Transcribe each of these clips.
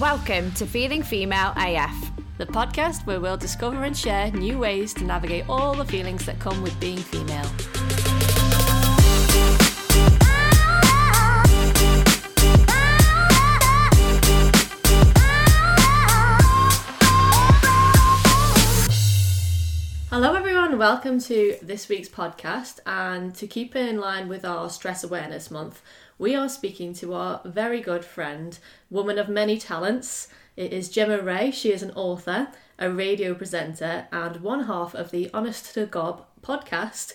Welcome to Feeling Female AF. the podcast where we'll discover and share new ways to navigate all the feelings that come with being female. Hello, everyone. Welcome to this week's podcast. And to keep in line with our Stress Awareness Month, we are speaking to our very good friend, woman of many talents. It is Gemma Ray. She is an author, a radio presenter, and one half of the Honest to Gob podcast,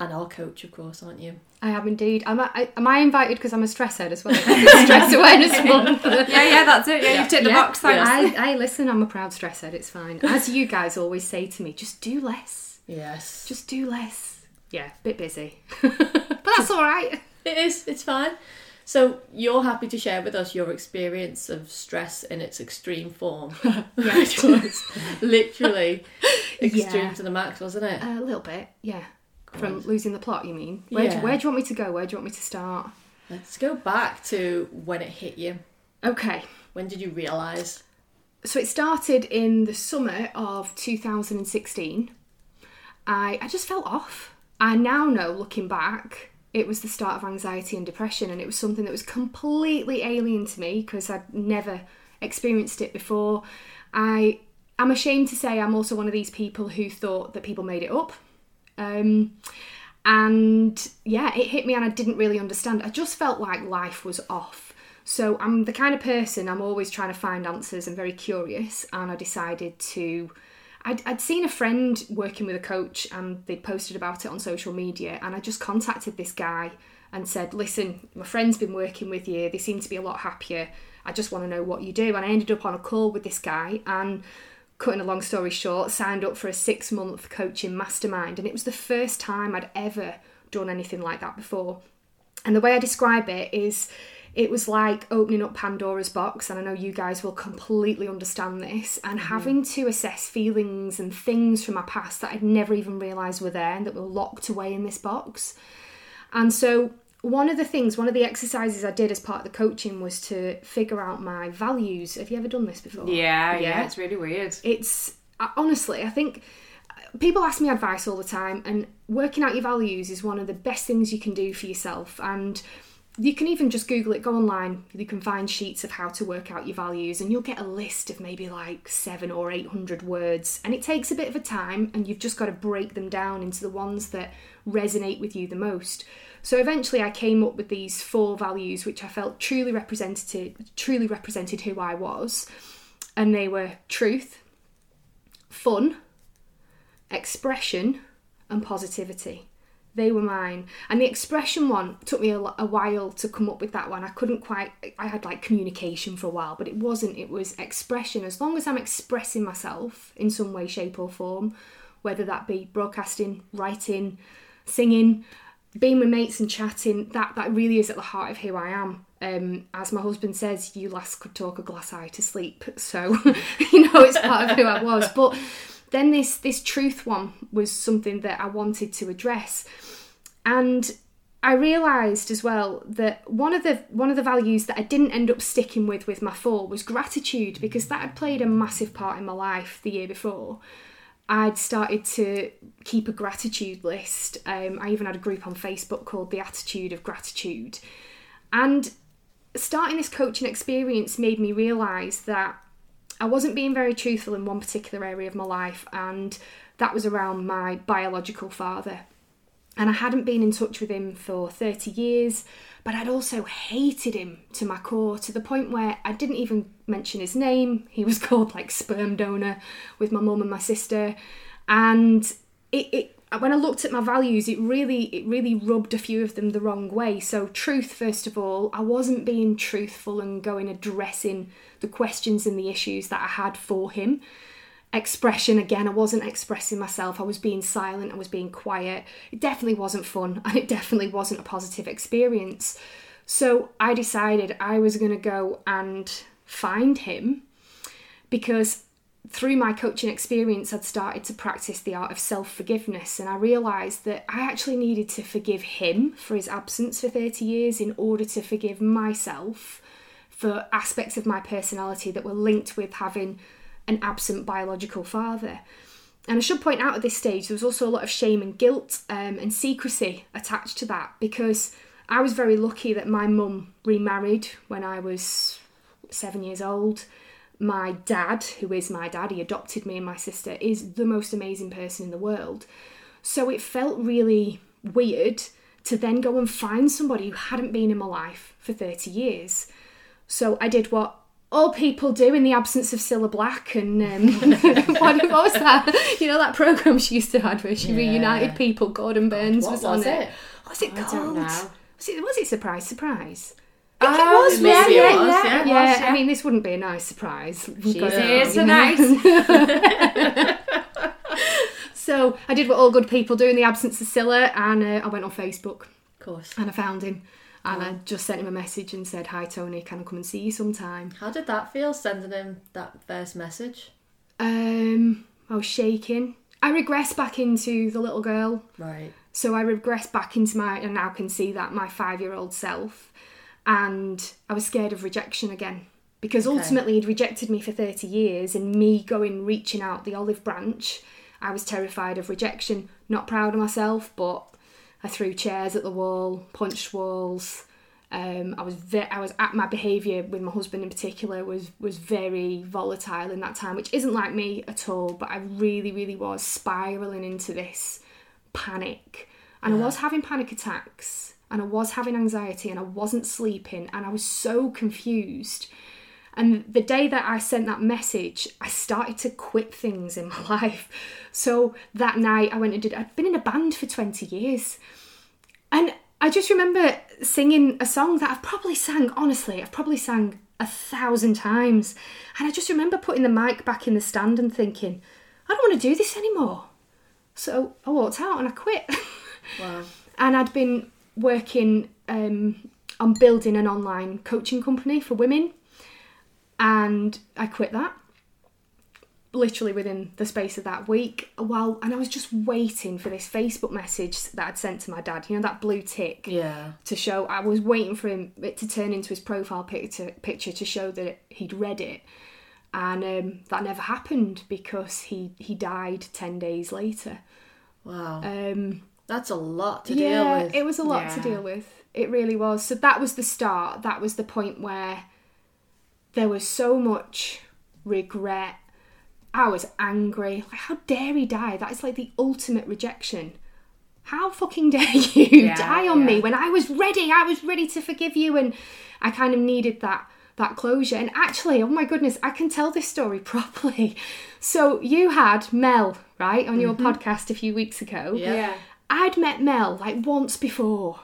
and our coach, of course, aren't you? I am indeed. Am I, am I invited because I'm a stress head as well? Stress awareness month. Yeah, yeah, that's it. Yeah, you've ticked the Yeah. box. Thanks. I, I listen. I'm a proud stress head. It's fine. As you guys always say to me, just do less. Yes. Just do less. Yeah, bit busy, but that's all right. It is, it's fine. So, you're happy to share with us your experience of stress in its extreme form. Which was literally extreme Yeah. to the max, wasn't it? A little bit, yeah. From losing the plot, you mean? Where, Yeah. do, where do you want me to go? Where do you want me to start? Let's go back to when it hit you. Okay. When did you realise? So it started in the summer of 2016. I, I just felt off. I now know, looking back, it was the start of anxiety and depression, and it was something that was completely alien to me because I'd never experienced it before. I am ashamed to say I'm also one of these people who thought that people made it up. Um, and yeah, it hit me, and I didn't really understand. I just felt like life was off. So I'm the kind of person I'm always trying to find answers. I'm very curious, and I decided to. I'd, I'd seen a friend working with a coach, and they'd posted about it on social media, and I just contacted this guy and said, "Listen, my friend's been working with you. They seem to be a lot happier. I just want to know what you do." And I ended up on a call with this guy, and cutting a long story short, signed up for a six month coaching mastermind, and it was the first time I'd ever done anything like that before. And the way I describe it is it was like opening up Pandora's box, and I know you guys will completely understand this, and having to assess feelings and things from my past that I'd never even realised were there and that were locked away in this box. And so, one of the things, one of the exercises I did as part of the coaching was to figure out my values. Have you ever done this before? yeah, yeah, Yeah. it's really weird. it's honestly i think uh, people ask me advice all the time and working out your values is one of the best things you can do for yourself and you can even just google it go online you can find sheets of how to work out your values and you'll get a list of maybe like 7 or 800 words and it takes a bit of a time and you've just got to break them down into the ones that resonate with you the most so eventually i came up with these four values which i felt truly represented truly represented who i was and they were truth fun, expression, and positivity. They were mine. And the expression one took me a, a while to come up with that one. I couldn't quite, I had like communication for a while, but it wasn't. It was expression. As long as I'm expressing myself in some way, shape, or form, whether that be broadcasting, writing, singing, being with mates and chatting, that, that really is at the heart of who I am. Um, as my husband says, you lass could talk a glass eye to sleep. So, you know, it's part of who I was. But then this this truth one was something that I wanted to address. And I realised as well that one of the one of the values that I didn't end up sticking with with my four was gratitude because that had played a massive part in my life the year before. I'd started to keep a gratitude list. Um, I even had a group on Facebook called The Attitude of Gratitude. And starting this coaching experience made me realise that I wasn't being very truthful in one particular area of my life, and that was around my biological father. And I hadn't been in touch with him for 30 years, but I'd also hated him to my core to the point where I didn't even mention his name. He was called like sperm donor with my mum and my sister. And it, it when I looked at my values, it really it really rubbed a few of them the wrong way. So truth first of all, I wasn't being truthful and going addressing the questions and the issues that I had for him. Expression again, I wasn't expressing myself. I was being silent, I was being quiet. It definitely wasn't fun and it definitely wasn't a positive experience. So I decided I was going to go and find him because through my coaching experience, I'd started to practice the art of self forgiveness, and I realised that I actually needed to forgive him for his absence for 30 years in order to forgive myself for aspects of my personality that were linked with having an absent biological father. And I should point out at this stage, there was also a lot of shame and guilt um, and secrecy attached to that because I was very lucky that my mum remarried when I was seven years old. My dad, who is my dad, he adopted me and my sister, is the most amazing person in the world. So it felt really weird to then go and find somebody who hadn't been in my life for 30 years. So I did what all people do in the absence of Cilla Black and um, what, what was that? You know that program she used to have where she Yeah. reunited people. Gordon Burns What was, was on it? it. What's it I called? Was it was it surprise surprise? Oh, it was, yeah, maybe it yeah, was, yeah, yeah. it yeah, was, I mean this wouldn't be a nice surprise. She's But, here you know. So I did what all good people do in the absence of Cilla, and uh, I went on Facebook Of course. and I found him, and I just sent him a message and said, "Hi Tony, can I come and see you sometime?" How did that feel, sending him that first message? Um, I was shaking. I regressed back into the little girl Right. So I regressed back into my, and now can see that my five year old self. And I was scared of rejection again because Okay. ultimately he'd rejected me for 30 years and me going reaching out the olive branch. I was terrified of rejection, not proud of myself, but I threw chairs at the wall, punched walls. Um, I was ve- I was at my behaviour with my husband in particular was was very volatile in that time, which isn't like me at all. But I really, really was spiraling into this panic, and I was having panic attacks, and I was having anxiety, and I wasn't sleeping, and I was so confused. And the day that I sent that message, I started to quit things in my life. So that night, I went and did. I'd been in a band for twenty years, and I just remember singing a song that I've probably sang, honestly, I've probably sang a thousand times. And I just remember putting the mic back in the stand and thinking, I don't want to do this anymore. So I walked out and I quit. Wow. and I'd been working um, on building an online coaching company for women. And I quit that literally within the space of that week while and I was just waiting for this Facebook message that I'd sent to my dad, you know, that blue tick Yeah. to show I was waiting for him it to turn into his profile picture picture to show that he'd read it. And um, that never happened because he he died 10 days later. Wow. Um That's a lot to yeah, deal with. it was a lot to deal with. It really was. So that was the start. That was the point where there was so much regret. I was angry. Like, how dare he die? That is like the ultimate rejection. How fucking dare you Yeah, die on me when I was ready? I was ready to forgive you, and I kind of needed that that closure. And actually, oh my goodness, I can tell this story properly. So you had Mel right on your mm-hmm. podcast a few weeks ago. Yeah. I'd met Mel like once before,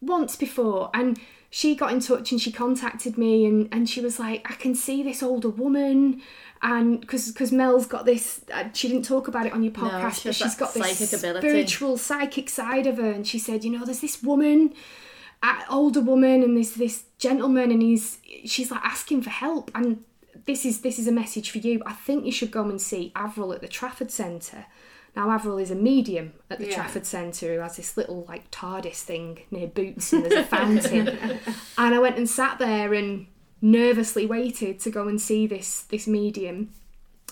once before, and she got in touch and she contacted me and, and she was like, I can see this older woman. And because Mel's got this, uh, she didn't talk about it on your No, podcast, she but has got this spiritual, psychic side of her. And she said, you know, there's this woman, uh, older woman, and there's this gentleman, and he's she's like asking for help. And this is this is a message for you. I think you should go and see Avril at the Trafford Centre. Now Avril is a medium at the Yeah. Trafford Centre who has this little like TARDIS thing near Boots and there's a fountain. and I went and sat there and nervously waited to go and see this this medium.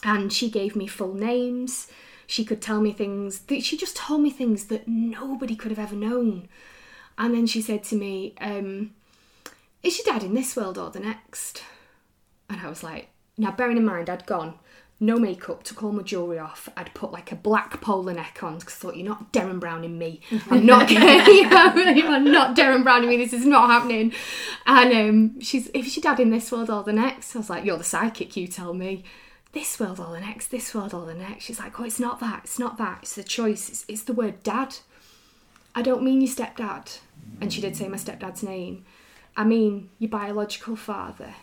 And she gave me full names. She could tell me things. that She just told me things that nobody could have ever known. And then she said to me, um, "Is your dad in this world or the next?" And I was like, now bearing in mind I'd gone, no makeup, took all my jewellery off. I'd put like a black polo neck on because I thought, you're not Derren Brown in me. I'm not getting, I'm not Derren Brown in me. This is not happening. And um, she's, if your dad in this world or the next, I was like, you're the psychic, you tell me. This world or the next, this world or the next. She's like, oh, it's not that, it's not that. It's the choice. It's, it's the word dad. I don't mean your stepdad. And she did say my stepdad's name. I mean your biological father.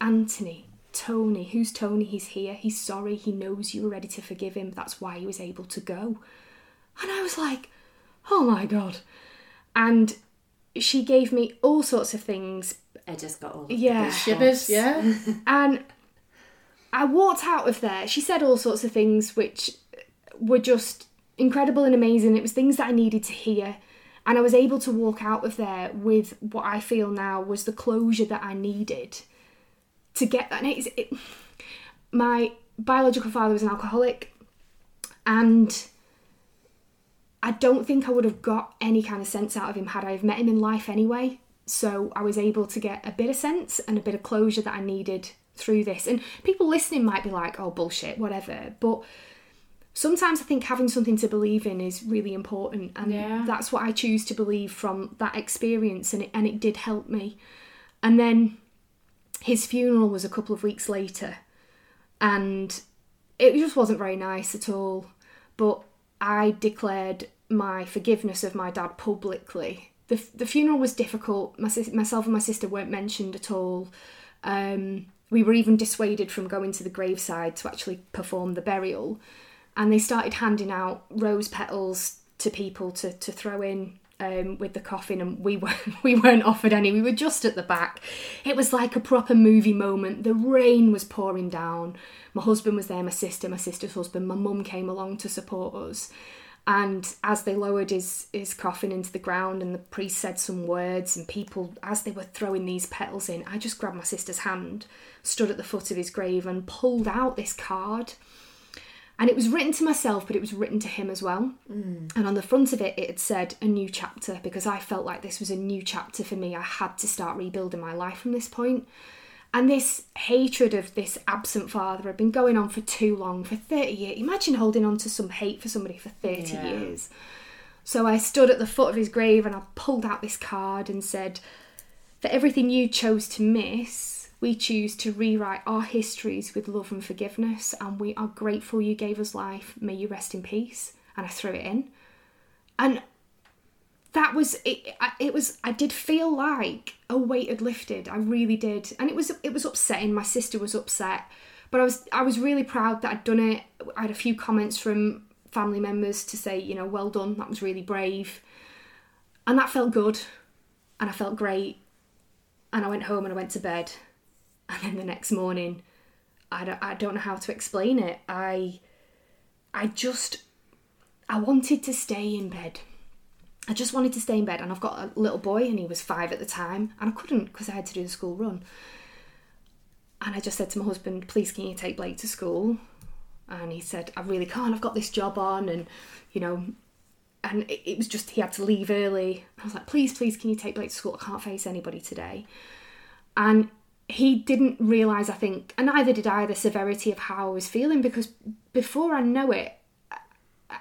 Anthony, Tony. Who's Tony? He's here. He's sorry. He knows you were ready to forgive him. That's why he was able to go. And I was like, oh my God. And she gave me all sorts of things. I just got all the Yeah. Shivers, yeah. And I walked out of there. She said all sorts of things which were just incredible and amazing. It was things that I needed to hear. And I was able to walk out of there with what I feel now was the closure that I needed. To get that, and it's, it, my biological father was an alcoholic, and I don't think I would have got any kind of sense out of him had I have met him in life anyway. So I was able to get a bit of sense and a bit of closure that I needed through this. And people listening might be like, oh, bullshit, whatever. But sometimes I think having something to believe in is really important. And Yeah. that's what I choose to believe from that experience. And it, and it did help me. And then his funeral was a couple of weeks later. And it just wasn't very nice at all. But I declared my forgiveness of my dad publicly. The, the funeral was difficult. My, myself and my sister weren't mentioned at all. Um, we were even dissuaded from going to the graveside to actually perform the burial. And they started handing out rose petals to people to, to throw in um, with the coffin, and we weren't, we weren't offered any. We were just at the back. It was like a proper movie moment. The rain was pouring down. My husband was there, my sister, my sister's husband, my mum came along to support us. And as they lowered his, his coffin into the ground and the priest said some words, and people, as they were throwing these petals in, I just grabbed my sister's hand, stood at the foot of his grave, and pulled out this card. And it was written to myself, but it was written to him as well. Mm. And on the front of it, it had said a new chapter because I felt like this was a new chapter for me. I had to start rebuilding my life from this point. And this hatred of this absent father had been going on for too long, for 30 years. Imagine holding on to some hate for somebody for 30 Yeah. years. So I stood at the foot of his grave and I pulled out this card and said, For everything you chose to miss, we choose to rewrite our histories with love and forgiveness, and we are grateful you gave us life. May you rest in peace. And I threw it in. And that was it it was i did feel like a weight had lifted. I really did. And it was it was upsetting. My sister was upset. But i was i was really proud that i'd done it. I had a few comments from family members to say you know well done. That was really brave. And that felt good. And i felt great. And i went home and i went to bed and then the next morning i don't, I don't know how to explain it i i just i wanted to stay in bed I just wanted to stay in bed, and I've got a little boy, and he was five at the time, and I couldn't because I had to do the school run. And I just said to my husband, "Please, can you take Blake to school?" And he said, "I really can't. I've got this job on, and you know." And it was just he had to leave early. I was like, "Please, please, can you take Blake to school? I can't face anybody today." And he didn't realise, I think, and neither did I, the severity of how I was feeling because before I know it,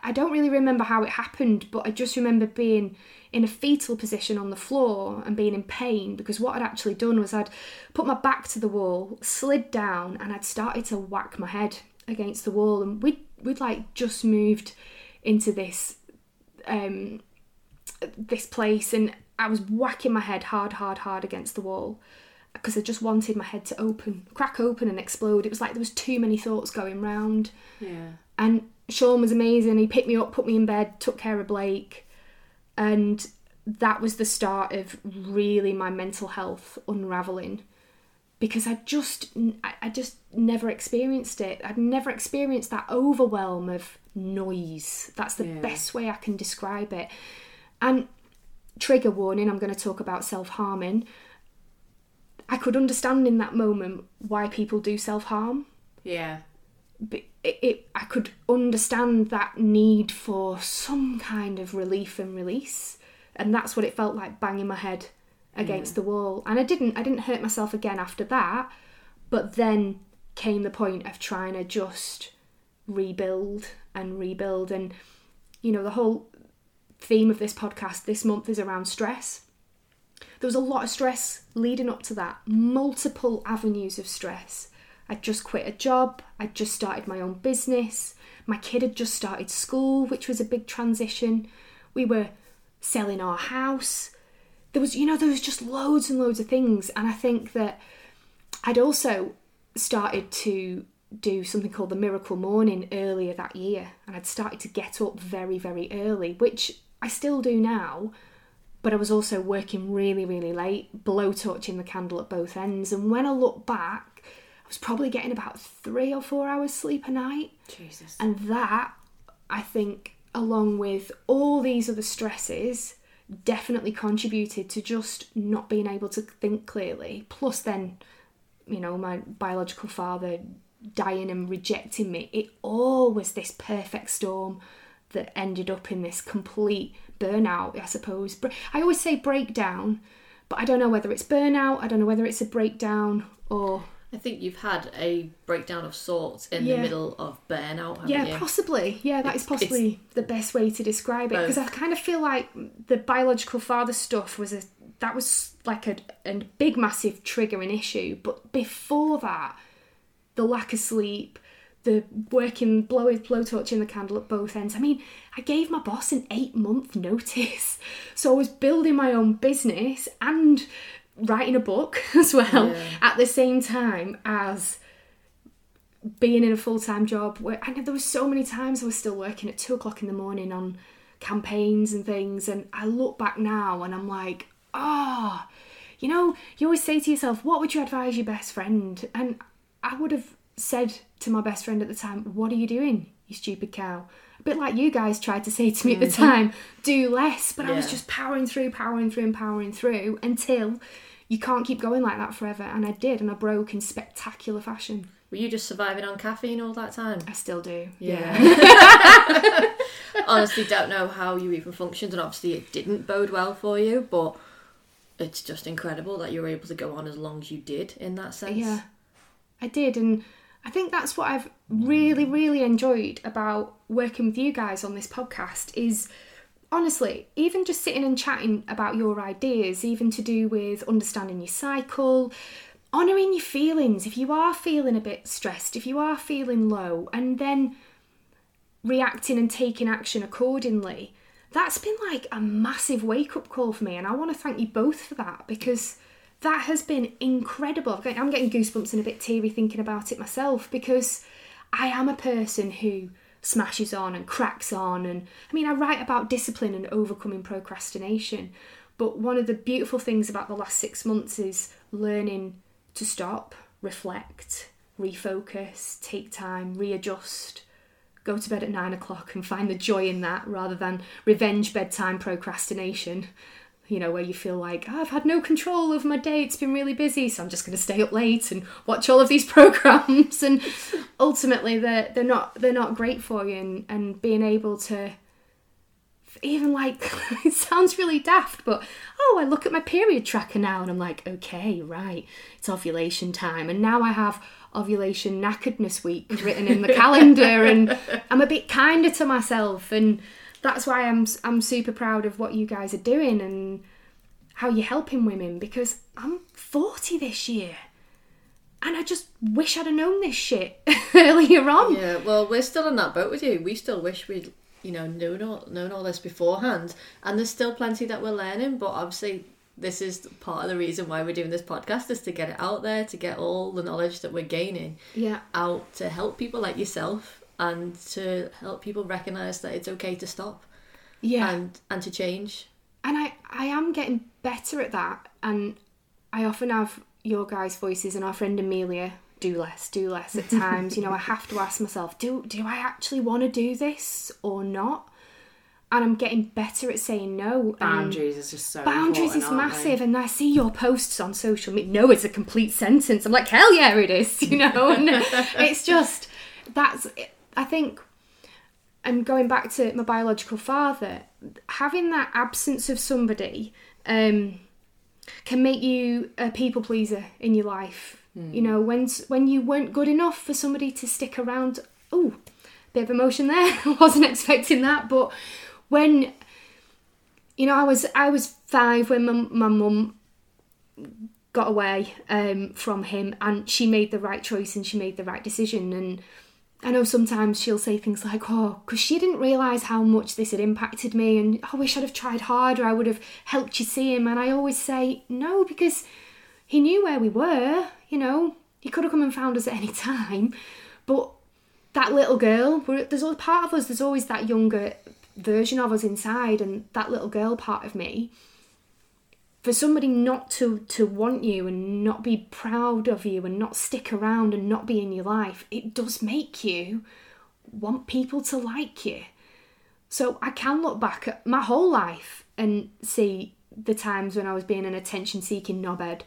I don't really remember how it happened, but I just remember being in a fetal position on the floor and being in pain because what I'd actually done was I'd put my back to the wall, slid down, and I'd started to whack my head against the wall. And we'd, we'd like just moved into this um, this place, and I was whacking my head hard, hard, hard against the wall because I just wanted my head to open, crack open, and explode. It was like there was too many thoughts going round. Yeah. And Sean was amazing. He picked me up, put me in bed, took care of Blake, and that was the start of really my mental health unraveling because I just I just never experienced it. I'd never experienced that overwhelm of noise. That's the Yeah. best way I can describe it. And trigger warning, I'm going to talk about self-harming. I could understand in that moment why people do self-harm Yeah. but it, it I could understand that need for some kind of relief and release, and that's what it felt like banging my head against the wall. And I didn't I didn't hurt myself again after that, but then came the point of trying to just rebuild and rebuild, and you know the whole theme of this podcast this month is around stress. There was a lot of stress leading up to that, multiple avenues of stress. I'd just quit a job, I'd just started my own business, my kid had just started school, which was a big transition. We were selling our house. There was, you know, there was just loads and loads of things. And I think that I'd also started to do something called the Miracle Morning earlier that year. And I'd started to get up very, very early, which I still do now. But I was also working really, really late, blow blowtorching the candle at both ends. And when I look back, I was probably getting about three or four hours sleep a night. Jesus. And that, I think, along with all these other stresses, definitely contributed to just not being able to think clearly. Plus, then you know, my biological father dying and rejecting me, it all was this perfect storm that ended up in this complete burnout, I suppose. I always say breakdown, but I don't know whether it's burnout, I don't know whether it's a breakdown or. I think you've had a breakdown of sorts in Yeah. the middle of burnout, Yeah, you? possibly. Yeah, that is It's- possibly the best way to describe it because I kind of feel like the biological father stuff was a that was like a, a big massive triggering issue, but before that, the lack of sleep, the working blowing blowtorching the candle at both ends. I mean, I gave my boss an eight month notice, so I was building my own business and writing a book as well Yeah. at the same time as being in a full time job. Where I know there was so many times I was still working at two o'clock in the morning on campaigns and things, and I look back now and I'm like, ah, you know, you always say to yourself, what would you advise your best friend? And I would have said to my best friend at the time, what are you doing, you stupid cow? A bit like you guys tried to say to me at the mm-hmm. time, do less. But I was just powering through, powering through, and powering through until you can't keep going like that forever. And I did, and I broke in spectacular fashion. Were you just surviving on caffeine all that time? I still do. Yeah. Honestly, don't know how you even functioned, and obviously it didn't bode well for you. But it's just incredible that you were able to go on as long as you did in that sense. Yeah, I did, and I think that's what I've really, really enjoyed about working with you guys on this podcast is honestly, even just sitting and chatting about your ideas, even to do with understanding your cycle, honouring your feelings. If you are feeling a bit stressed, if you are feeling low, and then reacting and taking action accordingly. That's been like a massive wake up call for me, and I want to thank you both for that because that has been incredible. I'm getting- goosebumps and a bit teary thinking about it myself because I am a person who smashes on and cracks on. And I mean, I write about discipline and overcoming procrastination, but one of the beautiful things about the last six months is learning to stop, reflect, refocus, take time, readjust go to bed at nine o'clock and find the joy in that rather than revenge bedtime procrastination. You know, where you feel like "Oh, I've had no control over my day, it's been really busy, so I'm just going to stay up late and watch all of these programs. And ultimately, they're they're not they're not great for you. And and being able to even like it sounds really daft, but oh, I look at my period tracker now and I'm like, okay, right, it's ovulation time, and now I have ovulation knackeredness week written in the calendar, and I'm a bit kinder to myself, and that's why I'm I'm super proud of what you guys are doing and how you're helping women because I'm 40 this year. And I just wish I'd have known this shit earlier on. Yeah, well, we're still in that boat with you. We still wish we'd, you know, known all, known all this beforehand. And there's still plenty that we're learning, but obviously, this is part of the reason why we're doing this podcast is to get it out there, to get all the knowledge that we're gaining Yeah. out to help people like yourself and to help people recognize that it's okay to stop Yeah. and and to change. and I, I am getting better at that and i often have your guys voices and our friend amelia do less do less at times you know i have to ask myself do do i actually want to do this or not and i'm getting better at saying no and Boundaries is just so boundaries is important, aren't they? massive and i see your posts on social media no it's a complete sentence i'm like hell yeah it is you know and it's just that's i think and going back to my biological father having that absence of somebody um, can make you a people pleaser in your life. You know when when you weren't good enough for somebody to stick around oh bit of emotion there wasn't expecting that but when you know i was i was five when my, my mum got away um, from him and she made the right choice and she made the right decision and I know sometimes she'll say things like, oh, because she didn't realise how much this had impacted me and oh, I wish I'd have tried harder, I would have helped you see him. And I always say, no, because he knew where we were, you know, he could have come and found us at any time. But that little girl, there's a part of us, there's always that younger version of us inside, and that little girl part of me for somebody not to to want you and not be proud of you and not stick around and not be in your life it does make you want people to like you so i can look back at my whole life and see the times when i was being an attention seeking knobhead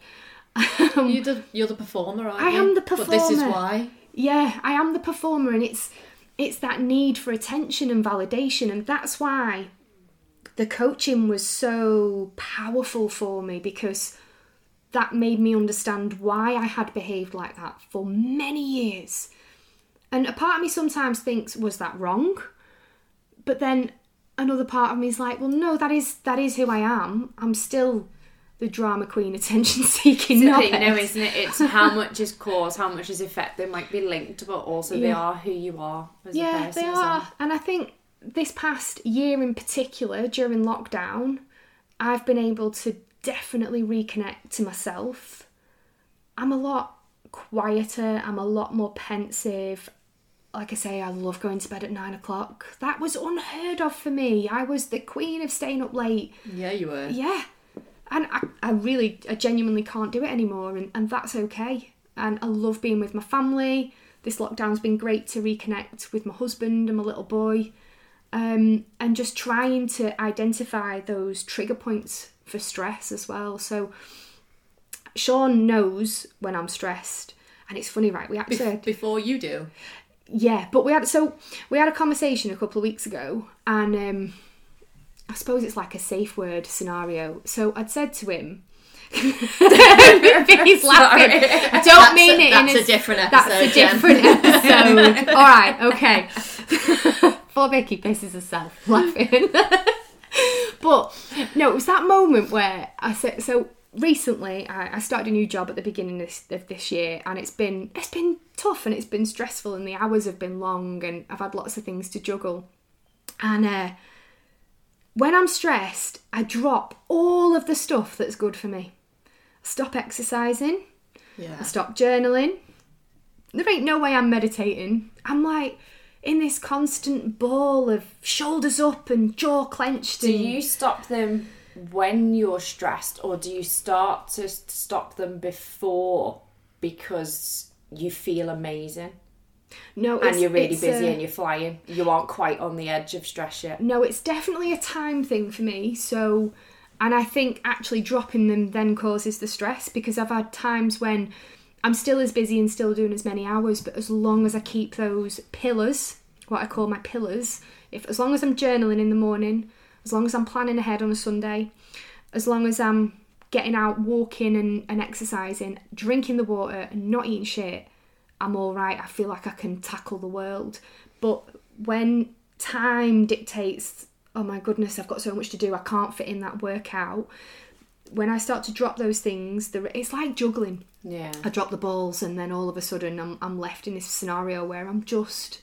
um, you're, the, you're the performer, aren't I you? am the performer But this is why. Yeah, I am the performer, and it's it's that need for attention and validation, and that's why the coaching was so powerful for me because that made me understand why I had behaved like that for many years. And a part of me sometimes thinks, was that wrong? But then another part of me is like, well, no, that is that is who I am. I'm still the drama queen, attention seeking. No, isn't it? It's how much is cause, how much is effect. They might be linked, but also they are who you are as a Yeah, person. they are. And I think this past year in particular, during lockdown, I've been able to definitely reconnect to myself. I'm a lot quieter, I'm a lot more pensive. Like I say, I love going to bed at nine o'clock. That was unheard of for me. I was the queen of staying up late. Yeah, you were. Yeah. And I, I really, I genuinely can't do it anymore, and, and that's okay. And I love being with my family. This lockdown's been great to reconnect with my husband and my little boy, um, and just trying to identify those trigger points for stress as well. So Sean knows when I'm stressed, and it's funny, right? We actually before you do. yeah, but we had so we had a conversation a couple of weeks ago, and um, I suppose it's like a safe word scenario. So I'd said to him, he's laughing. I don't That's mean a, it. That's in a different episode. That's a Jen. different episode. All right, okay. Poor Vicky pisses herself laughing. but no, it was that moment where I said so. Recently, I, I started a new job at the beginning of this, of this year, and it's been it's been tough and it's been stressful, and the hours have been long, and I've had lots of things to juggle. And uh, when I'm stressed, I drop all of the stuff that's good for me. I stop exercising. Yeah. I stop journaling. There ain't no way I'm meditating. I'm like in this constant ball of shoulders up and jaw clenched. Do and you stop them when you're stressed, or do you start to stop them before because you feel amazing no, and you're really busy uh, and you're flying? You aren't quite on the edge of stress yet. No, it's definitely a time thing for me. So, and I think actually dropping them then causes the stress because I've had times when I'm still as busy and still doing as many hours, but as long as I keep those pillars, what I call my pillars, if as long as I'm journaling in the morning, as long as I'm planning ahead on a Sunday, as long as I'm getting out walking and, and exercising, drinking the water and not eating shit, I'm all right. I feel like I can tackle the world. But when time dictates, oh my goodness, I've got so much to do, I can't fit in that workout. When I start to drop those things, the, it's like juggling. Yeah. I drop the balls, and then all of a sudden, I'm, I'm left in this scenario where I'm just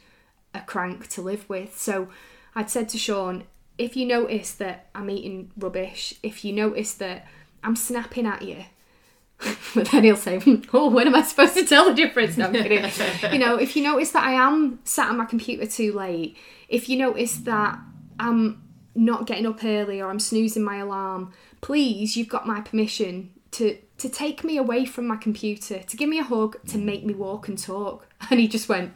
a crank to live with. So I'd said to Sean, if you notice that I'm eating rubbish, if you notice that I'm snapping at you, but then he'll say, hmm, "Oh, when am I supposed to tell the difference?" No, I'm kidding. you know, if you notice that I am sat on my computer too late, if you notice that I'm not getting up early or I'm snoozing my alarm, please, you've got my permission to to take me away from my computer, to give me a hug, to mm. make me walk and talk. And he just went,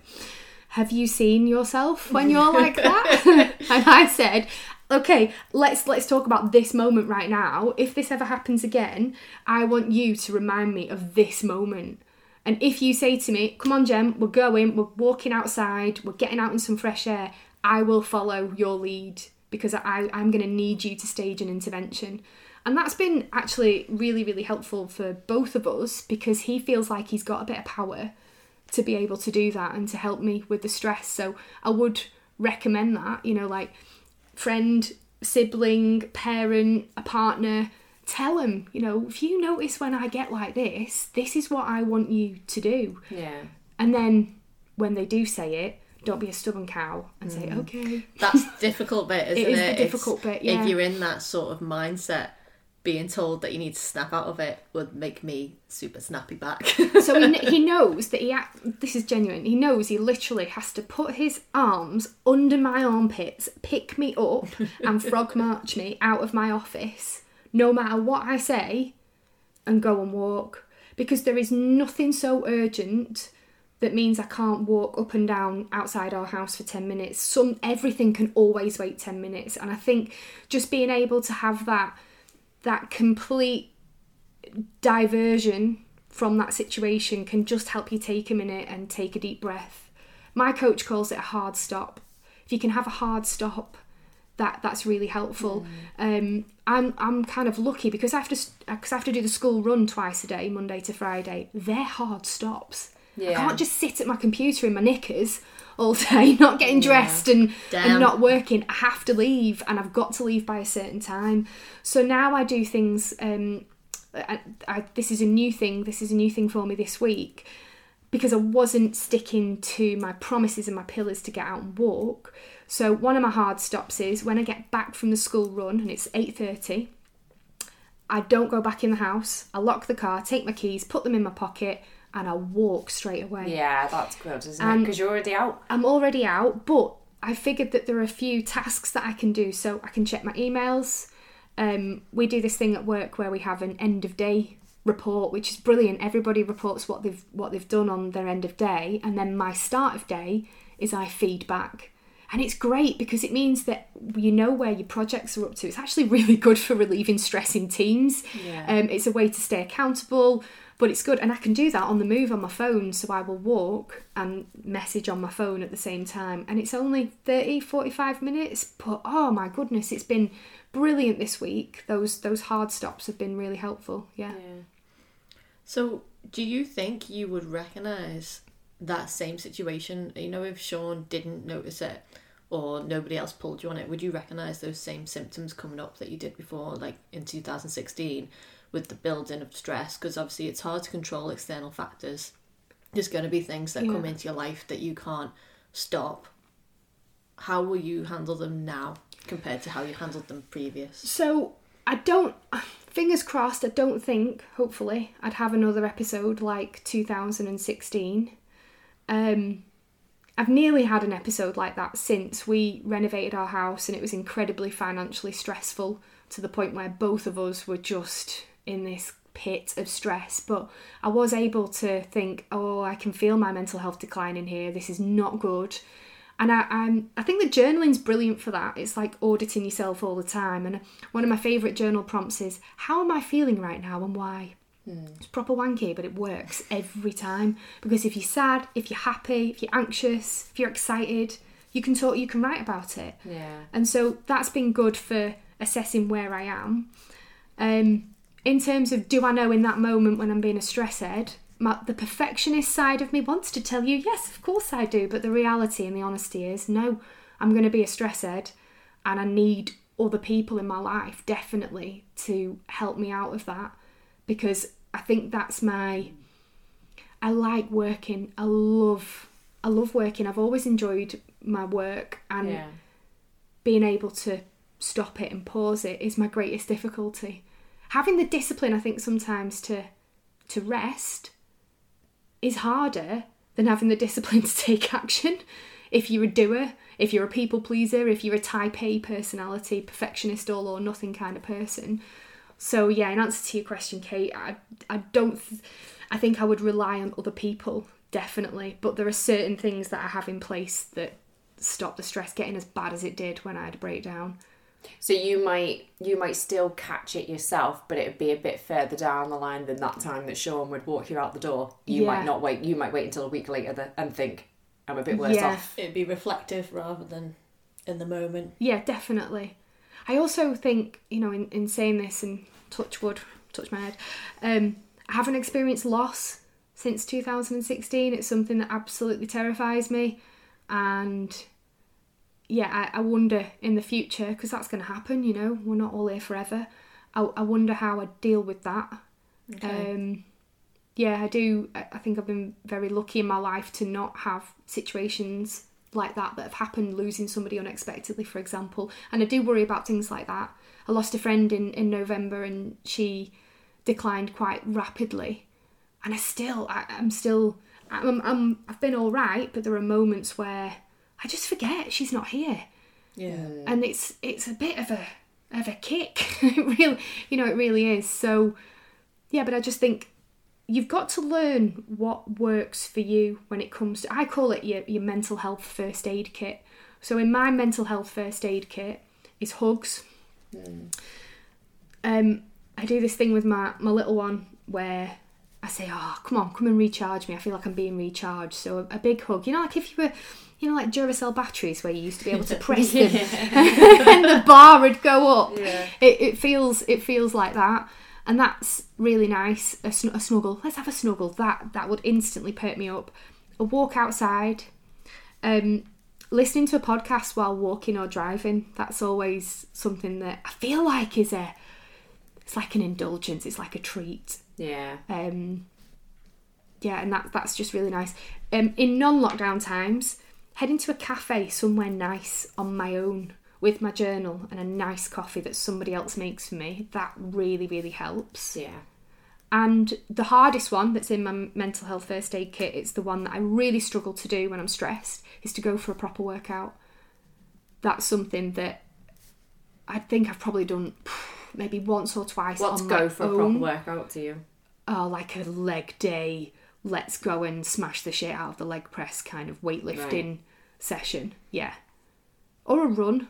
"Have you seen yourself when you're like that?" and I said, "Okay, let's let's talk about this moment right now. If this ever happens again, I want you to remind me of this moment." And if you say to me, "Come on, Jem, we're going, we're walking outside, we're getting out in some fresh air," I will follow your lead because I, I'm going to need you to stage an intervention. And that's been actually really, really helpful for both of us because he feels like he's got a bit of power to be able to do that and to help me with the stress. So I would recommend that, you know, like friend, sibling, parent, a partner, tell them, you know, if you notice when I get like this, this is what I want you to do. Yeah. And then when they do say it, don't be a stubborn cow and say, mm. okay. That's the difficult bit, isn't it? it? is the It's- difficult bit, yeah. If you're in that sort of mindset, being told that you need to snap out of it would make me super snappy back. So he, he knows that he, act- this is genuine, he knows he literally has to put his arms under my armpits, pick me up, and frog march me out of my office, no matter what I say, and go and walk. Because there is nothing so urgent that means I can't walk up and down outside our house for 10 minutes. Some everything can always wait 10 minutes and I think just being able to have that that complete diversion from that situation can just help you take a minute and take a deep breath. My coach calls it a hard stop. If you can have a hard stop, that that's really helpful. Mm. Um, I'm I'm kind of lucky because I have to because I have to do the school run twice a day, Monday to Friday. They're hard stops. I can't just sit at my computer in my knickers all day, not getting dressed and, Damn. and not working. I have to leave, and I've got to leave by a certain time. So now I do things. Um, I, I, this is a new thing. This is a new thing for me this week because I wasn't sticking to my promises and my pillars to get out and walk. So one of my hard stops is when I get back from the school run and it's eight thirty. I don't go back in the house. I lock the car, take my keys, put them in my pocket, and I walk straight away. Yeah, that's good, isn't it? Because you're already out. I'm already out, but I figured that there are a few tasks that I can do. So I can check my emails. Um, we do this thing at work where we have an end of day report, which is brilliant. Everybody reports what they've what they've done on their end of day, and then my start of day is I feed back. And it's great because it means that you know where your projects are up to. It's actually really good for relieving stress in teams. Yeah. Um, it's a way to stay accountable, but it's good. And I can do that on the move on my phone. So I will walk and message on my phone at the same time. And it's only 30, 45 minutes. But oh my goodness, it's been brilliant this week. Those those hard stops have been really helpful. Yeah. So, do you think you would recognise that same situation? You know, if Sean didn't notice it or nobody else pulled you on it, would you recognise those same symptoms coming up that you did before, like in 2016, with the building of stress? Because obviously it's hard to control external factors. There's going to be things that come into your life that you can't stop. How will you handle them now compared to how you handled them previous? So I don't. Fingers crossed. I don't think. Hopefully, I'd have another episode like 2016. Um, I've nearly had an episode like that since we renovated our house, and it was incredibly financially stressful to the point where both of us were just in this pit of stress. But I was able to think, oh, I can feel my mental health declining here. This is not good. And I, I'm, I think the journaling's brilliant for that. It's like auditing yourself all the time. And one of my favourite journal prompts is, How am I feeling right now and why? It's proper wanky, but it works every time. Because if you're sad, if you're happy, if you're anxious, if you're excited, you can talk, you can write about it. Yeah. And so that's been good for assessing where I am. Um, in terms of do I know in that moment when I'm being a stress ed, my, the perfectionist side of me wants to tell you, yes, of course I do. But the reality and the honesty is, no, I'm going to be a stress ed and I need other people in my life definitely to help me out of that because I think that's my. I like working. I love. I love working. I've always enjoyed my work and Yeah. being able to stop it and pause it is my greatest difficulty. Having the discipline, I think, sometimes to to rest is harder than having the discipline to take action. If you're a doer, if you're a people pleaser, if you're a type A personality, perfectionist, all or nothing kind of person. So yeah, in answer to your question, Kate, I I don't. Th- I think I would rely on other people definitely, but there are certain things that I have in place that stop the stress getting as bad as it did when I had a breakdown. So you might you might still catch it yourself, but it'd be a bit further down the line than that time that Sean would walk you out the door. You Yeah. might not wait. You might wait until a week later th- and think, "I'm a bit worse Yeah. off." It'd be reflective rather than in the moment. Yeah, definitely. I also think, you know, in, in saying this and touch wood, touch my head, um, I haven't experienced loss since 2016. It's something that absolutely terrifies me. And yeah, I, I wonder in the future, because that's going to happen, you know, we're not all here forever. I, I wonder how I deal with that. Um, yeah, I do. I think I've been very lucky in my life to not have situations like that that have happened, losing somebody unexpectedly, for example. And I do worry about things like that. I lost a friend in, in November and she declined quite rapidly. And I still, I, I'm still, I'm, I'm, I've been all right, but there are moments where I just forget she's not here Yeah. and it's it's a bit of a of a kick it really you know it really is so yeah but i just think you've got to learn what works for you when it comes to i call it your, your mental health first aid kit so in my mental health first aid kit is hugs um i do this thing with my my little one where I say, "Oh, come on, come and recharge me." I feel like I'm being recharged. So a, a big hug. You know, like if you were, you know, like Duracell batteries where you used to be able to press them and the bar would go up. Yeah. It, it feels it feels like that, and that's really nice. A, sn- a snuggle. Let's have a snuggle. That that would instantly perk me up. A walk outside. Um, listening to a podcast while walking or driving. That's always something that I feel like is a. It's like an indulgence. It's like a treat. Yeah. Um, yeah, and that that's just really nice. Um, in non-lockdown times, heading to a cafe somewhere nice on my own with my journal and a nice coffee that somebody else makes for me. That really really helps. Yeah. And the hardest one that's in my mental health first aid kit, it's the one that I really struggle to do when I'm stressed, is to go for a proper workout. That's something that I think I've probably done maybe once or twice. On go for a proper workout to you? oh, like a leg day, let's go and smash the shit out of the leg press kind of weightlifting session. Yeah. Or a run.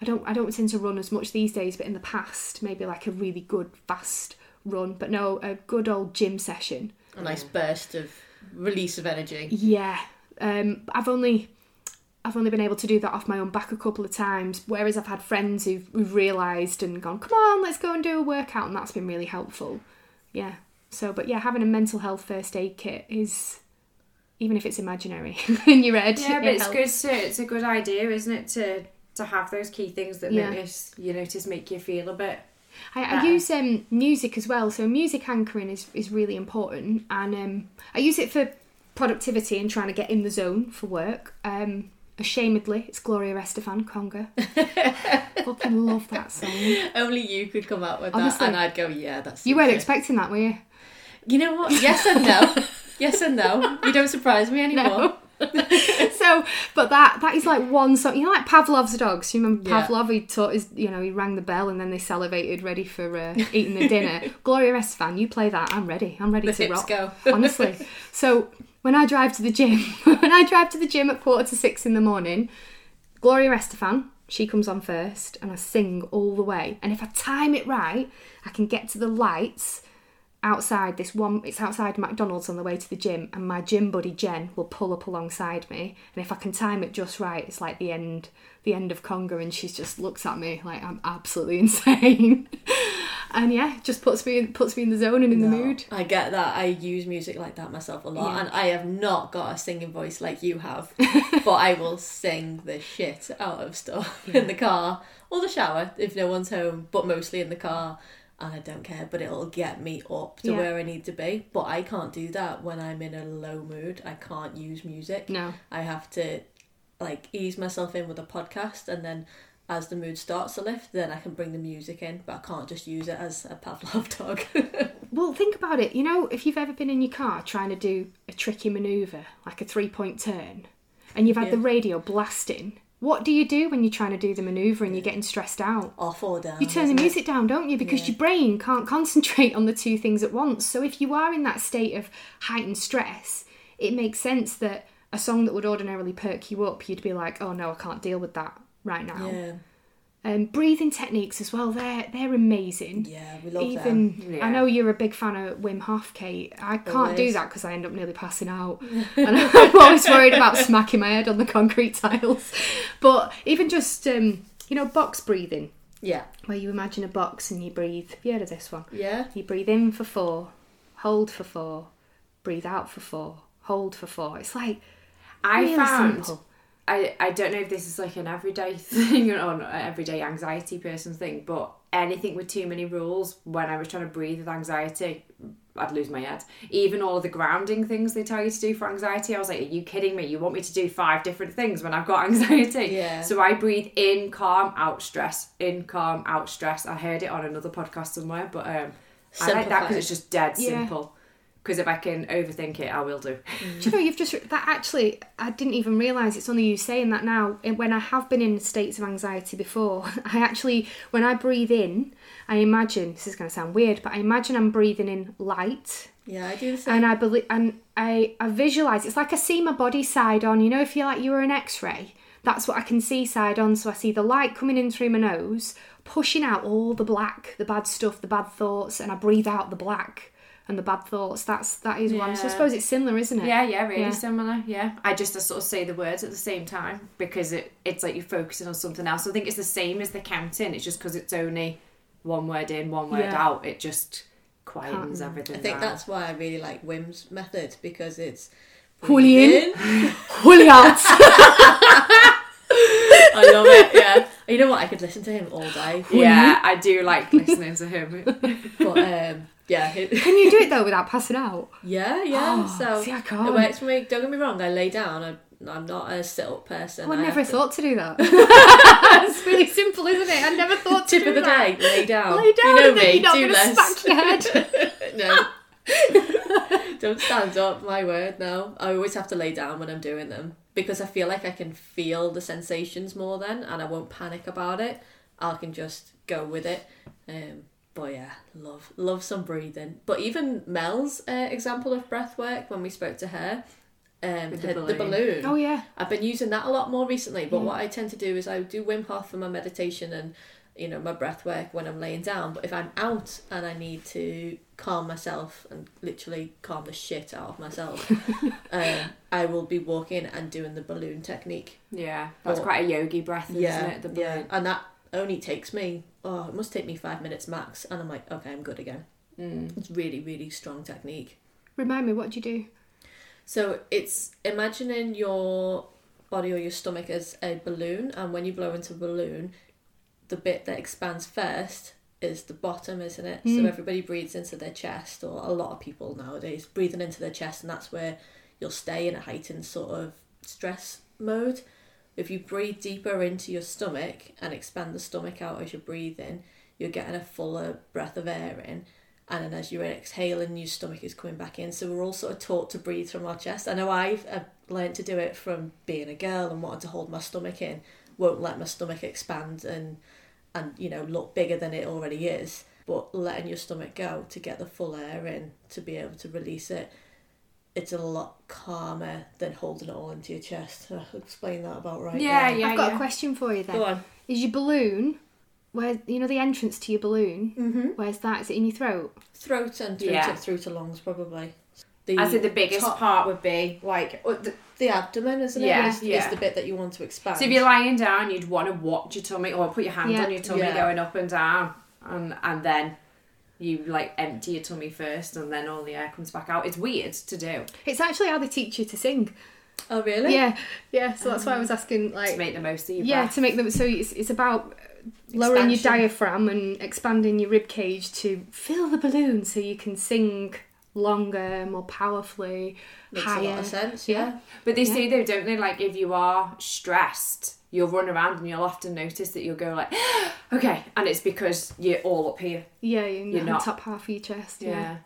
I don't I don't tend to run as much these days, but in the past, maybe like a really good fast run. But no, a good old gym session. A nice burst of release of energy. Yeah. Um I've only I've only been able to do that off my own back a couple of times, whereas I've had friends who've, who've realised and gone, come on, let's go and do a workout, and that's been really helpful. Yeah. So, but yeah, having a mental health first aid kit is, even if it's imaginary in your head, Yeah, but it it's helps. good to it's a good idea, isn't it, to to have those key things that Yeah. notice you notice make you feel a bit I, I use um, music as well, so music anchoring is, is really important, and um, I use it for productivity and trying to get in the zone for work. Um, ashamedly, it's Gloria Estefan Conga. Fucking love that song. Only you could come out with that, and I'd go, yeah, that's. You weren't it." expecting that, were you? You know what? Yes and no. yes and no. You don't surprise me anymore. so, but that that is like one song. You know, like Pavlov's dogs. You remember Yeah. Pavlov? He taught his, you know, he rang the bell and then they salivated, ready for uh, eating the dinner. Gloria Estefan, you play that. I'm ready. I'm ready The to rock. go. Honestly. So when I drive to the gym, when I drive to the gym at quarter to six in the morning, Gloria Estefan, she comes on first, and I sing all the way. And if I time it right, I can get to the lights outside this one it's outside McDonald's on the way to the gym and my gym buddy Jen will pull up alongside me and if I can time it just right it's like the end the end of Conga and she just looks at me like I'm absolutely insane and yeah just puts me puts me in the zone and in the mood I get that. I use music like that myself a lot, Yeah. and I have not got a singing voice like you have, but I will sing the shit out of stuff in the car or the shower if no one's home, but mostly in the car. And I don't care, but it'll get me up to Yeah. where I need to be. But I can't do that when I'm in a low mood. I can't use music. no I have to like ease myself in with a podcast and then as the mood starts to lift then I can bring the music in but I can't just use it as a Pavlov dog. well think about it you know if you've ever been in your car trying to do a tricky maneuver like a three point turn and you've had Yeah. the radio blasting what do you do when you're trying to do the maneuver and you're getting stressed out Off or down. You turn the isn't it? music down, don't you? Because Yeah. your brain can't concentrate on the two things at once. So if you are in that state of heightened stress, it makes sense that a song that would ordinarily perk you up, you'd be like, "Oh no, I can't deal with that right now." Yeah. Um, breathing techniques as well. They're they're amazing. Yeah, we love them. Even Yeah. I know you're a big fan of Wim Hof, Kate. I can't do that because I end up nearly passing out, and I'm always worried about smacking my head on the concrete tiles. But even just um, you know box breathing Yeah. where you imagine a box and you breathe. Have you heard of this one? Yeah. You breathe in for four, hold for four, breathe out for four, hold for four. It's like I really found simple. I, I don't know if this is like an everyday thing or an everyday anxiety person thing, but anything with too many rules, when I was trying to breathe with anxiety, I'd lose my head. Even all of the grounding things they tell you to do for anxiety, I was like, are you kidding me? You want me to do five different things when I've got anxiety? Yeah. So I breathe in, calm, out, stress, in, calm, out, stress. I heard it on another podcast somewhere, but um, I like that because it's just dead Yeah. simple. Because if I can overthink it, I will do. Mm. Do you know you've just that actually I didn't even realise it's only you saying that now. When I have been in states of anxiety before, I actually when I breathe in, I imagine this is going to sound weird, but I imagine I'm breathing in light. Yeah, I do the same. and I believe and I I visualize it's like I see my body side on. You know, if you like you were an X-ray, that's what I can see side on. So I see the light coming in through my nose, pushing out all the black, the bad stuff, the bad thoughts, and I breathe out the black and the bad thoughts. That's that is one. So I suppose it's similar, isn't it? Yeah, yeah, really Yeah. similar. Yeah, I just uh, sort of say the words at the same time because it it's like you're focusing on something else. I think it's the same as the counting. It's just because it's only one word in, one word Yeah. out. It just quietens Can't- everything. I think down. that's why I really like Wim's method because it's Fully in. breathe out. I love it. Yeah, you know what? I could listen to him all day. Yeah, I do like listening to him. But um, yeah, Can you do it though without passing out? yeah, yeah. Oh, so see, I can't. It works for me. Don't get me wrong. I lay down. I, I'm not a sit-up person. I I never have to- thought to do that. it's really simple, isn't it? I never thought to do that. Tip do of the that. day: lay down. Lay down You know me. you're not do less. smack your head. no. Don't stand up, my word, no. I always have to lay down when I'm doing them because I feel like I can feel the sensations more then and I won't panic about it. I can just go with it. Um, but yeah, love love some breathing. But even Mel's uh, example of breath work when we spoke to her, um, the her- the balloon. balloon. Oh yeah. I've been using that a lot more recently, but what I tend to do is I do Wim Hof for my meditation and you know my breath work when I'm laying down. But if I'm out and I need to calm myself and literally calm the shit out of myself, um, I will be walking and doing the balloon technique. yeah, that's Or- quite a yogi breath, yeah, isn't it? The yeah, and that only takes me. Oh, it must take me five minutes max, and I'm like, okay, I'm good again. Mm. It's really, really strong technique. Remind me, what do you do? So it's imagining your body or your stomach as a balloon, and when you blow into a balloon, the bit that expands first is the bottom, isn't it? So Mm. everybody breathes into their chest, or a lot of people nowadays breathing into their chest, and that's where you'll stay in a heightened sort of stress mode. If you breathe deeper into your stomach and expand the stomach out as you're breathing, you're getting a fuller breath of air in. And then as you're exhaling, your stomach is coming back in. So we're all sort of taught to breathe from our chest. I know I've, I've learned to do it from being a girl and wanting to hold my stomach in. Won't let my stomach expand and and you know look bigger than it already is. But letting your stomach go to get the full air in to be able to release it, it's a lot calmer than holding it all into your chest. I'll explain that about right. Yeah, now. yeah, I've got yeah. a question for you then. Go on. Is your balloon where you know the entrance to your balloon? Mm-hmm. Where's that? Is it in your throat? Throat and through, Yeah. to, through to lungs probably. The I think the biggest top- part would be like. uh, the- the abdomen, isn't Yeah, it? Is, yeah. is the bit that you want to expand. So if you're lying down, you'd want to watch your tummy or put your hand Yeah. on your tummy Yeah. going up and down, and and then you like empty your tummy first, and then all the air comes back out. It's weird to do It's actually how they teach you to sing. oh really? Yeah, yeah. So that's why I oh. was asking, like, to make the most of your yeah, breath. to make them. So it's, it's about lowering your Expansion. diaphragm and expanding your rib cage to fill the balloon, so you can sing longer, more powerfully, Makes higher. a lot of sense. Yeah. But they say though, don't they? Like if you are stressed, you'll run around and you'll often notice that you'll go like, okay, and it's because you're all up here. Yeah, you're, You're not- top half of your chest. Yeah, Yeah,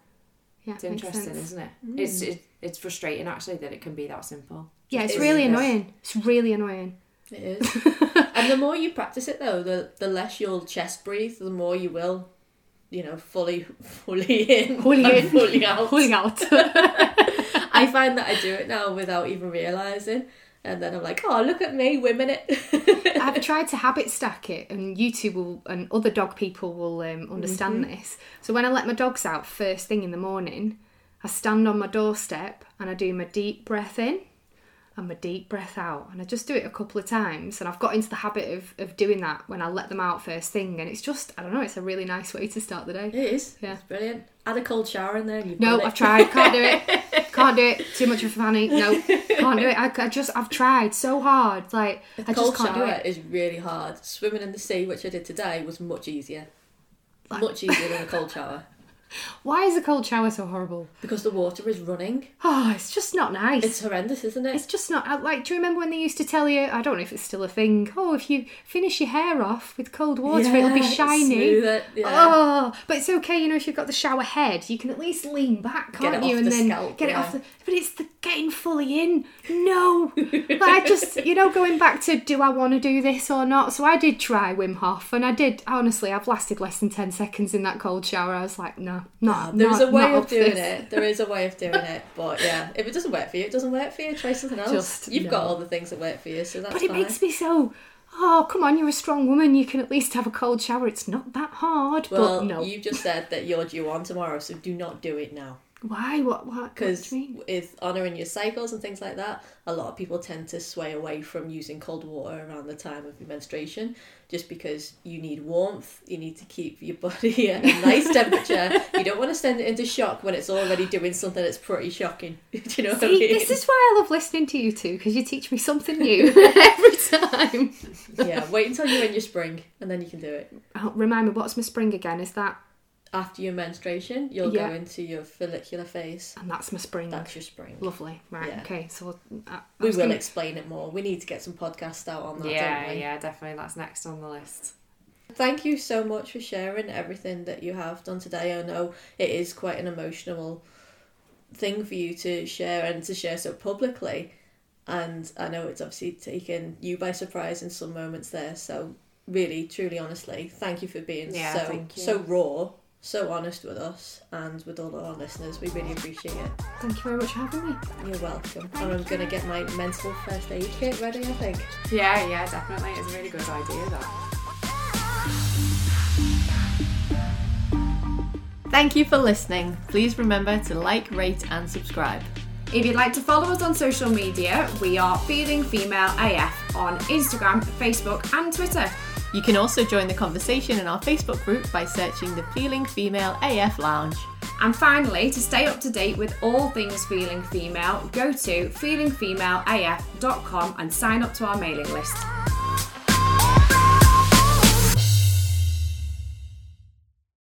yeah, it's interesting, sense. isn't it? It's mm. it, it's frustrating actually that it can be that simple. Yeah, it's It really is. annoying. It's really annoying. It is. and the more you practice it though, the the less you'll chest breathe, the more you will, you know, fully fully in. Fully and in. Fully out. Pulling out. I find that I do it now without even realising. And then I'm like, oh look at me, women it. I've tried to habit stack it, and you YouTube will and other dog people will um, understand this. So when I let my dogs out first thing in the morning, I stand on my doorstep and I do my deep breath in and my deep breath out, and I just do it a couple of times. And I've got into the habit of, of doing that when I let them out first thing, and it's just I don't know, it's a really nice way to start the day. It is. Yeah. It's brilliant. Add a cold shower in there No. I've tried. Can't do it. Can't do it. Too much of a fanny. No, can't do it. I, I just I've tried so hard. Like I just cold can't do shower it. is really hard. Swimming in the sea, which I did today, was much easier. Much easier than a cold shower. Why is a cold shower so horrible? Because the water is running. Oh, it's just not nice. It's horrendous, isn't it? It's just not uh, like. Do you remember when they used to tell you? I don't know if it's still a thing. Oh, if you finish your hair off with cold water, it'll be shiny. it, yeah. Oh, but it's okay. You know, if you've got the shower head, you can at least lean back, can't you? and the then scalp, get it off the. But it's the getting fully in. No, like I just you know going back to do I want to do this or not? So I did try Wim Hof, and I did. Honestly, I've lasted less than ten seconds in that cold shower. I was like, no, not. There's a way of doing this. it. There is a way of doing it. But yeah, if it doesn't work for you, it doesn't work for you. Try something else. Just, You've got all the things that work for you, so that's But it fine. makes me so oh, come on, you're a strong woman. You can at least have a cold shower. It's not that hard. Well, but no. you just said that you're due on tomorrow, so do not do it now. Why? What? What? Because with honouring your cycles and things like that, a lot of people tend to sway away from using cold water around the time of your menstruation, just because you need warmth, you need to keep your body at a nice temperature. You don't want to send it into shock when it's already doing something that's pretty shocking. do you know what I See, mean? this is why I love listening to you two because you teach me something new every time. yeah, wait until you're in your spring and then you can do it. Oh, remind me, what's my spring again? Is that After your menstruation, you'll Yeah. go into your follicular phase. and that's my spring. That's your spring. Lovely. Right. Yeah. Okay. So I, I uh, We will gonna- explain it more. We need to get some podcasts out on that, yeah, don't we? yeah, definitely. That's next on the list. Thank you so much for sharing everything that you have done today. I know it is quite an emotional thing for you to share and to share so publicly. And I know it's obviously taken you by surprise in some moments there. So really, truly, honestly, thank you for being Yeah, so so raw, so honest with us and with all our listeners. We really appreciate it. Thank you very much for having me. You're welcome. and I'm gonna get my mental first aid kit ready, I think. Yeah, yeah, definitely. It's a really good idea, that. Thank you for listening. Please remember to like, rate, and subscribe. If you'd like to follow us on social media, we are Feeling Female AF on Instagram, Facebook, and Twitter. You can also join the conversation in our Facebook group by searching the Feeling Female AF Lounge. And finally, to stay up to date with all things Feeling Female, go to feelingfemaleaf.com and sign up to our mailing list.